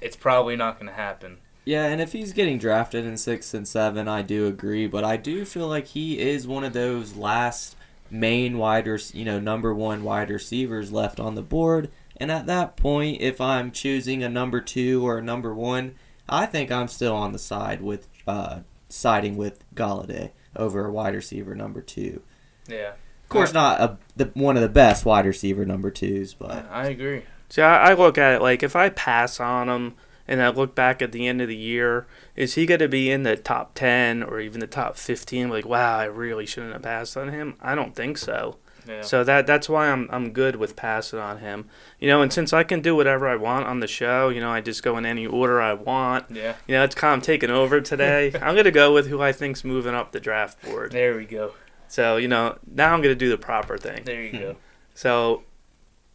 it's probably not going to happen.
Yeah, and if he's getting drafted in six and seven, I do agree. But I do feel like he is one of those last main wide, rec- you know, number one wide receivers left on the board. And at that point, if I'm choosing a number two or a number one, I think I'm still on the side with uh, siding with Golladay over a wide receiver number two.
Yeah,
Of course, not a, the one of the best wide receiver number twos, but
I agree.
See, I, I look at it like if I pass on him and I look back at the end of the year, is he going to be in the top 10 or even the top 15? Like, wow, I really shouldn't have passed on him. I don't think so.
Yeah.
So that that's why I'm I'm good with passing on him. You know, and since I can do whatever I want on the show, you know, I just go in any order I want.
yeah,
You know, it's kind of taking over today. I'm gonna go with who I think's moving up the draft board.
there we go.
So you know, now I'm gonna do the proper thing.
There you go.
So,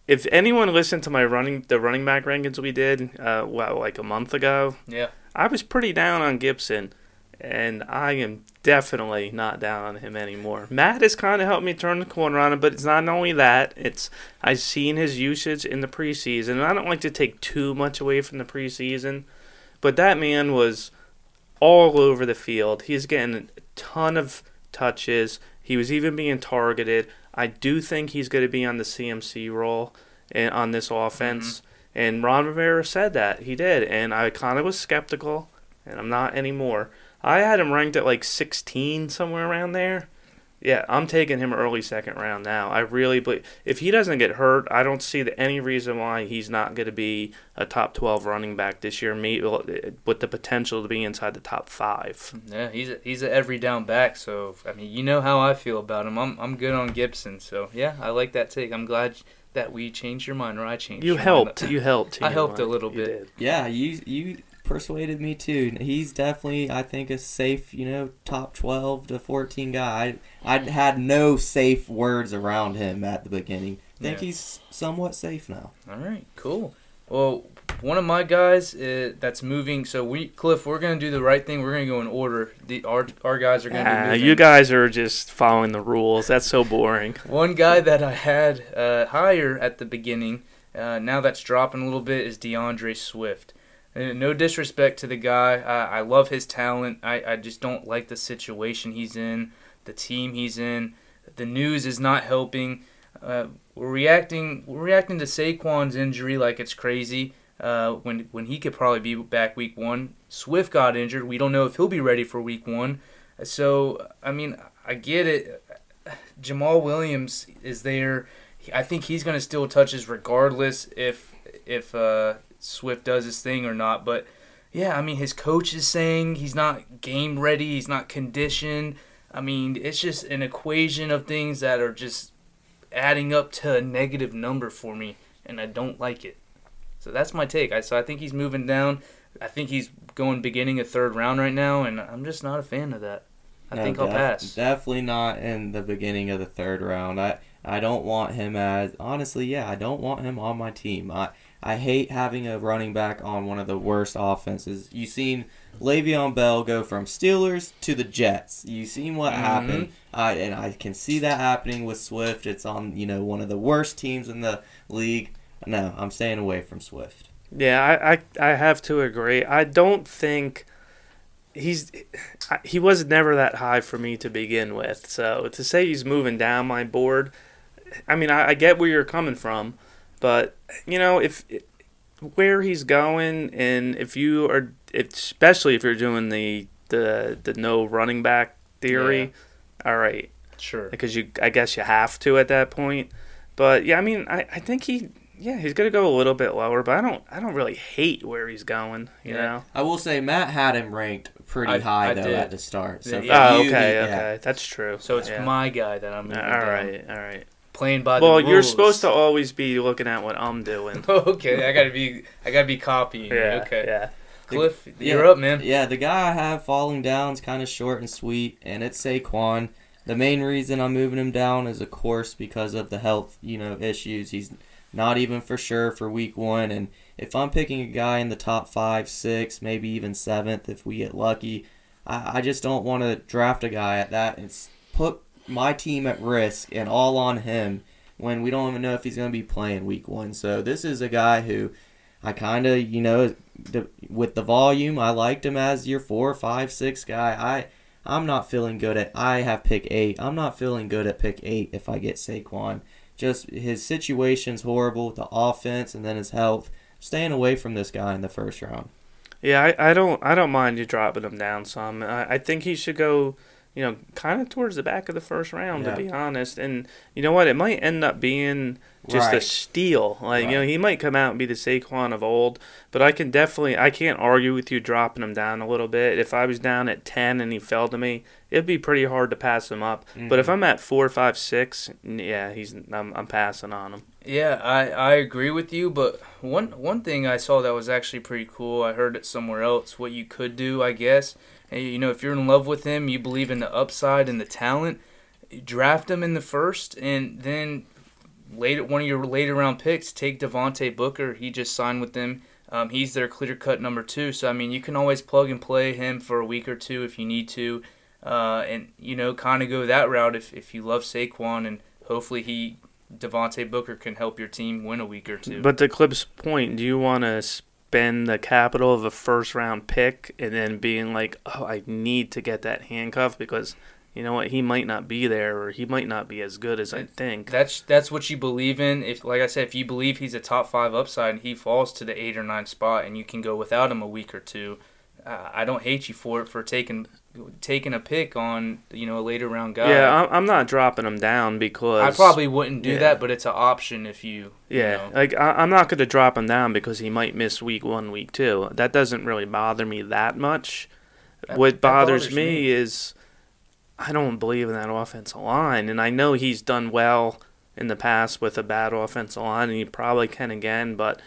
if anyone listened to my running the running back rankings we did, uh, well, like a month ago,
Yeah,
I was pretty down on Gibson, and I am definitely not down on him anymore. Matt has kind of helped me turn the corner on him, but it's not only that; it's I've seen his usage in the preseason, and I don't like to take too much away from the preseason, but that man was all over the field. He's getting a ton of touches. He was even being targeted. I do think he's going to be on the CMC role and on this offense. Mm-hmm. And Ron Rivera said that he did, and I kind of was skeptical, and I'm not anymore. I had him ranked at like 16 somewhere around there. Yeah, I'm taking him early second round now. I really believe if he doesn't get hurt, I don't see the, any reason why he's not going to be a top 12 running back this year, maybe eh, with the potential to be inside the top five.
yeah. He's a, he's an every down back. So I mean, you know how I feel about him. I'm I'm good on Gibson. So yeah, I like that take. I'm glad that we changed your mind, or I changed.
You
your
helped.
Mind.
You helped.
I helped a little bit.
did.
Yeah, you you persuaded me too. He's definitely, I think, a safe, you know, top twelve to fourteen guy. I, I had no safe words around him at the beginning. think
Yeah.
he's somewhat safe now.
All right, cool. Well, one of my guys uh, that's moving. So we, Cliff, we're gonna do the right thing. We're gonna go in order. The our our guys are gonna be
Ah,
moving.
you guys are just following the rules. That's so boring.
One guy that I had uh, higher at the beginning, uh, now that's dropping a little bit, is D'Andre Swift. No disrespect to the guy. I, I love his talent. I, I just don't like the situation he's in, the team he's in. The news is not helping. Uh, we're reacting. We're reacting to Saquon's injury like it's crazy. Uh, when when he could probably be back week one. Swift got injured. We don't know if he'll be ready for week one. So I mean, I get it. Jamaal Williams is there. I think he's going to steal touches regardless if if uh, Swift does his thing or not. But yeah, I mean, his coach is saying he's not game ready. He's not conditioned. I mean, it's just an equation of things that are just adding up to a negative number for me, and I don't like it. So that's my take. I so I think he's moving down. I think he's going beginning a third round right now, and I'm just not a fan of that. I
No,
think I'll pass.
Definitely not in the beginning of the third round. I I don't want him as honestly, yeah, I don't want him on my team. I I hate having a running back on one of the worst offenses. You've seen Le'Veon Bell go from Steelers to the Jets. You've seen what
Mm-hmm.
happened. I and I can see that happening with Swift. It's on you know one of the worst teams in the league. No, I'm staying away from Swift.
Yeah, I, I, I have to agree. I don't think he's he was never that high for me to begin with. So to say he's moving down my board, I mean, I, I get where you're coming from, but you know, if where he's going, and if you are, especially if you're doing the the the no running back theory, all right,
Sure.
because you I guess you have to at that point. But yeah, I mean, I, I think he yeah he's gonna go a little bit lower, but I don't I don't really hate where he's going. You
Yeah.
know.
I will say Matt had him ranked pretty
I-
high
I
though
did.
at the start. So
Yeah.
for
Oh,
you,
okay,
yeah.
that's true.
So it's
Yeah.
my guy that I'm
all
moving down.
right, all right.
Playing by
Well,
the rules.
you're supposed to always be looking at what I'm doing.
okay, I gotta be. I gotta be copying.
yeah,
Okay.
yeah.
Cliff,
Yeah.
you're up, man.
Yeah, the guy I have falling down is kind of short and sweet, and it's Saquon. The main reason I'm moving him down is, of course, because of the health, you know, issues. He's not even for sure for week one, and if I'm picking a guy in the top five, six, maybe even seventh, if we get lucky, I, I just don't want to draft a guy at that and put my team at risk and all on him when we don't even know if he's going to be playing week one. So this is a guy who I kind of, you know, with the volume, I liked him as your four, five, six guy. I I'm not feeling good at. I have pick eight. I'm not feeling good at pick eight if I get Saquon. Just his situation's horrible, the offense, and then his health. Staying away from this guy in the first round.
Yeah, I, I don't I don't mind you dropping him down some. I, I think he should go, you know, kind of towards the back of the first round
Yeah.
to be honest. And you know what? It might end up being just a steal. Like you know, he might come out and be the Saquon of old. But I can definitely I can't argue with you dropping him down a little bit. If I was down at ten and he fell to me, it'd be pretty hard to pass him up. But
Mm-hmm.
if I'm at four, five, six, yeah, he's I'm, I'm passing on him.
Yeah, I, I agree with you, but one one thing I saw that was actually pretty cool. I heard it somewhere else. What you could do, I guess, and, you know, if you're in love with him, you believe in the upside and the talent, draft him in the first, and then later one of your later round picks, take Devontae Booker. He just signed with them. Um, he's their clear cut number two. So I mean, you can always plug and play him for a week or two if you need to, uh, and you know, kind of go that route if if you love Saquon and hopefully he Devontae Booker can help your team win a week or two.
But to Cliff's point, do you want to spend the capital of a first round pick and then being like, oh, I need to get that handcuff because you know what, he might not be there or he might not be as good as I think.
that's that's what you believe in. If like I said, if you believe he's a top five upside and he falls to the eight or nine spot and you can go without him a week or two, uh, I don't hate you for it for taking taking a pick on you know a later round guy.
Yeah, I'm, I'm not dropping him down because
I probably wouldn't do
yeah.
that, but it's an option if you. you
Yeah,
know.
like I, I'm not going to drop him down because he might miss week one, week two. That doesn't really bother me that much.
That-
what bothers,
bothers
me,
me.
is I don't believe in that offensive line, and I know he's done well in the past with a bad offensive line, and he probably can again. But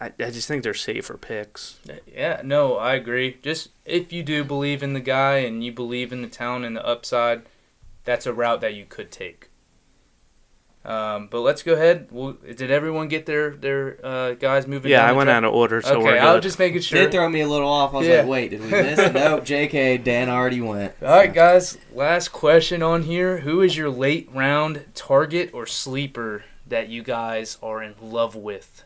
I, I just think they're safer picks.
Yeah, no, I agree. Just if you do believe in the guy and you believe in the talent and the upside, that's a route that you could take. Um, but let's go ahead. Well, did everyone get their their uh, guys moving?
Yeah,
down
I went
track?
out of order, so
okay,
we're
I was just making sure.
Did throw me a little off. I was
Yeah.
like, wait, did we miss? nope, JK, Dan already went.
All right, guys. Last question on here: Who is your late round target or sleeper that you guys are in love with?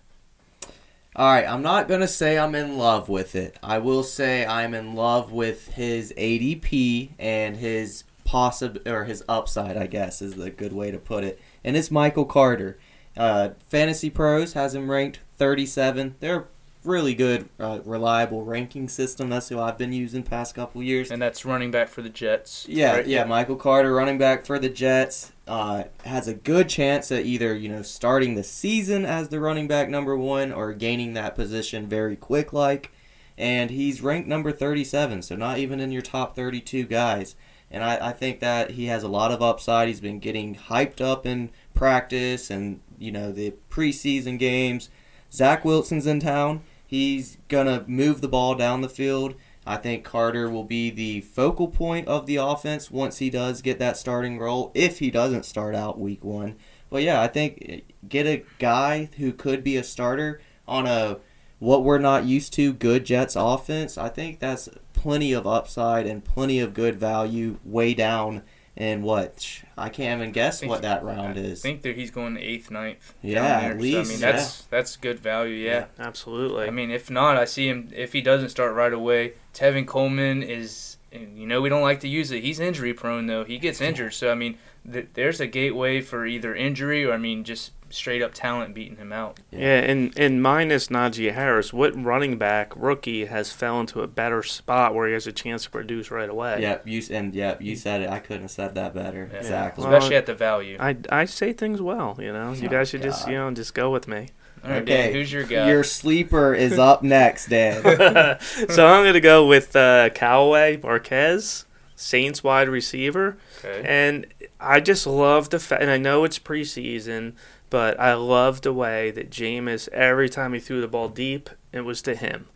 All right, I'm not gonna say I'm in love with it. I will say I'm in love with his ADP and his possible or his upside. I guess is the good way to put it. And it's Michael Carter. Uh, Fantasy Pros has him ranked 37. They're really good, uh, reliable ranking system. That's who I've been using past couple years.
And that's running back for the Jets.
Yeah,
right?
yeah. Michael Carter, running back for the Jets, uh, has a good chance at either you know starting the season as the running back number one or gaining that position very quick like. And he's ranked number 37, so not even in your top 32 guys. And I, I think that he has a lot of upside. He's been getting hyped up in practice and you know the preseason games. Zach Wilson's in town. He's gonna move the ball down the field. I think Carter will be the focal point of the offense once he does get that starting role, if he doesn't start out week one. But yeah, I think eh, get a guy who could be a starter on a what we're not used to good Jets offense. I think that's plenty of upside and plenty of good value way down in what I can't even guess what that round is.
I think that he's going eighth, ninth.
Yeah,
there.
at
So,
least,
I mean, that's that's good value. yeah.
absolutely.
I mean, if not, I see him. If he doesn't start right away, Tevin Coleman is. And You know, we don't like to use it. He's injury prone though. He gets injured, so I mean, th- there's a gateway for either injury or I mean, just straight up talent beating him out.
Yeah, and, and minus Najee Harris, what running back rookie has fell into a better spot where he has a chance to produce right away?
Yep, you and yep, you mm. said it. I couldn't have said that better.
Yeah.
Exactly.
Well,
Especially at the value.
I, I say things well, you know. You
Oh,
guys should just you know just go with me.
All right,
okay,
Dan, who's your guy?
Your sleeper is up next, Dan.
so I'm gonna go with uh, Callaway Marquez, Saints wide receiver,
okay.
and I just love the fact. And I know it's preseason, but I love the way that Jameis every time he threw the ball deep, it was to him,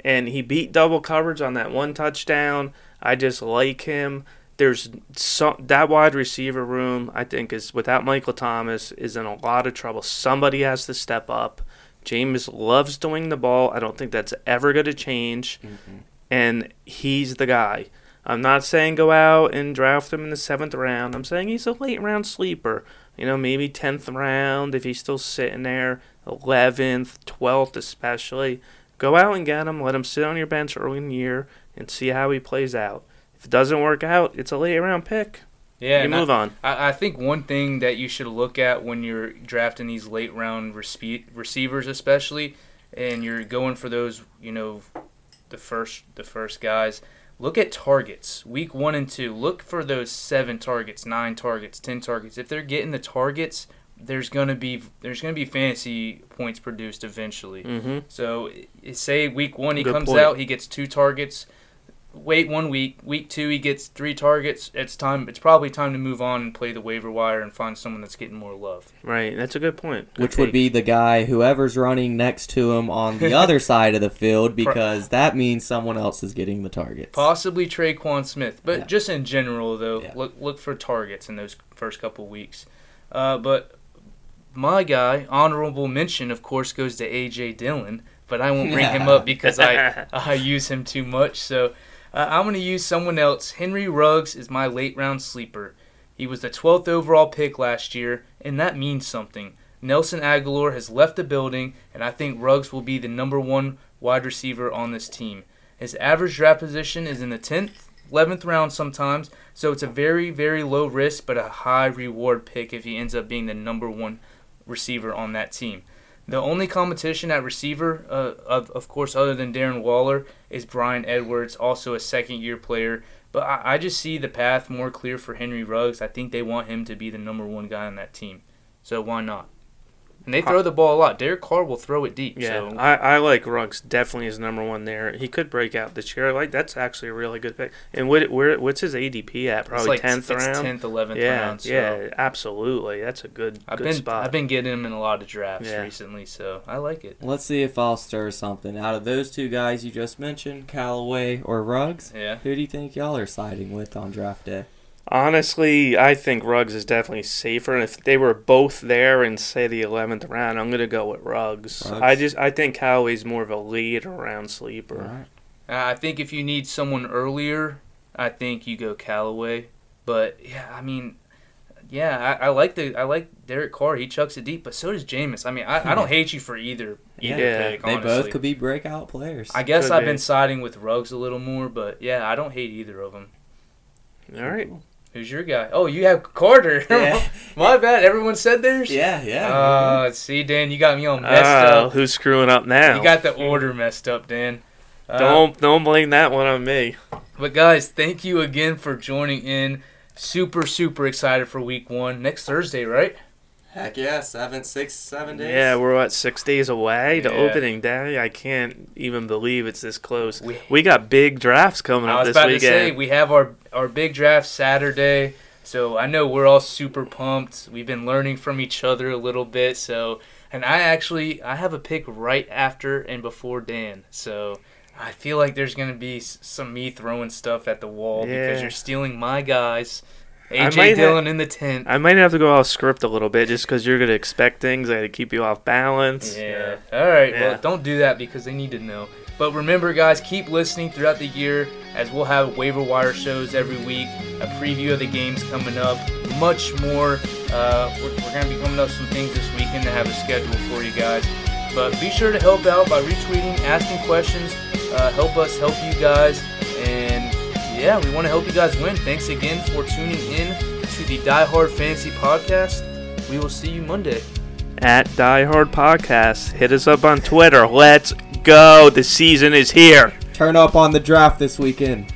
and he beat double coverage on that one touchdown. I just like him. There's some that wide receiver room. I think is without Michael Thomas is in a lot of trouble. Somebody has to step up. Jameis loves doing the ball. I don't think that's ever going to change
Mhm.
and he's the guy. I'm not saying go out and draft him in the seventh round. I'm saying he's a late round sleeper. You know, maybe tenth round if he's still sitting there, eleventh, twelfth, especially. Go out and get him. Let him sit on your bench early in the year and see how he plays out. If it doesn't work out, it's a late round pick.
Yeah,
you
and I-
move on.
I, I think one thing that you should look at when you're drafting these late round respe- receivers, especially, and you're going for those, you know, the first the first guys. Look at targets, week one and two. Look for those seven targets, nine targets, ten targets. If they're getting the targets, there's gonna be there's gonna be fantasy points produced eventually.
Mm-hmm.
So say week one he
Good
comes
point.
out, he gets two targets. Wait one week. Week two he gets three targets. It's time. It's probably time to move on and play the waiver wire and find someone that's getting more love.
Right. That's a good point. Good
Which would be the guy whoever's running next to him on the other side of the field because that means someone else is getting the targets.
Possibly Tre'Quan Smith, but
Yeah.
just in general though,
Yeah.
look look for targets in those first couple weeks. Uh, but my guy, honorable mention, of course, goes to AJ Dillon, but I won't bring him up because I I use him too much. So uh, I'm going to use someone else. Henry Ruggs is my late round sleeper. He was the 12th overall pick last year, and that means something. Nelson Agholor has left the building, and I think Ruggs will be the number one wide receiver on this team. His average draft position is in the 10th, 11th round sometimes, so it's a very, very low risk but a high reward pick if he ends up being the number one receiver on that team. The only competition at receiver, uh, of, of course, other than Darren Waller, is Bryan Edwards, also a second year player. But I, I just see the path more clear for Henry Ruggs. I think they want him to be the number one guy on that team. So why not? And they throw the ball a lot. Derek Carr will throw it deep.
Yeah,
So
I, I like Ruggs. Definitely is number one there. He could break out this year. Like that's actually a really good pick. And what where what's his ADP at?
it's
Probably
like
tenth
it's
round.
10th, 11th
yeah,
round. So
yeah, absolutely. That's a good
I've
good
been
spot.
I've been getting him in a lot of drafts
Yeah.
recently, so I like it.
Let's see if I'll stir something. Out of those two guys you just mentioned, Callaway or Ruggs,
Yeah.
who do you think y'all are siding with on draft day?
Honestly, I think Ruggs is definitely safer. And if they were both there in say the eleventh round, I'm gonna go with Ruggs.
Ruggs.
I just I think Callaway's more of a later round sleeper.
All right.
Uh, I think if you need someone earlier, I think you go Callaway. But yeah, I mean, yeah, I, I like the I like Derek Carr. He chucks it deep, but so does Jameis. I mean, I, I don't hate you for either either
Yeah.
pick.
They both could be breakout players.
I guess
Could
I've
be.
been siding with Ruggs a little more, but yeah, I don't hate either of them.
All right.
Who's your guy? Oh, you have Carter.
Yeah.
My bad. Everyone said theirs.
yeah, yeah.
Uh, see, Dan, you got me all messed
Oh,
up.
who's screwing up now?
You got the order messed up, Dan. Uh,
don't don't blame that one on me.
But guys, thank you again for joining in. Super, super excited for week one. Next Thursday, right?
Heck yeah, seven, six, seven days.
Yeah, we're what six days away to
Yeah.
opening day. I can't even believe it's this close.
We-
We got big drafts coming up.
I
up
was
this
about
weekend.
to say we have our our big draft Saturday, so I know we're all super pumped. We've been learning from each other a little bit, so and I actually I have a pick right after and before Dan, so I feel like there's gonna be some me throwing stuff at the wall because you're stealing my guys. AJ
might ha-
in the tent.
I might have to go off script a little bit just because you're gonna expect things. I got to keep you off balance.
Yeah. All right.
Yeah.
Well, don't do that because they need to know. But remember, guys, keep listening throughout the year as we'll have waiver wire shows every week, a preview of the games coming up, much more. Uh, we're we're going to be coming up some things this weekend to have a schedule for you guys. But be sure to help out by retweeting, asking questions, uh, help us help you guys. And yeah, we want to help you guys win. Thanks again for tuning in to the Die Hard Fantasy Podcast. We will see you Monday.
At Die Hard Podcast, hit us up on Twitter. Let's go. The season is here.
Turn up on the draft this weekend.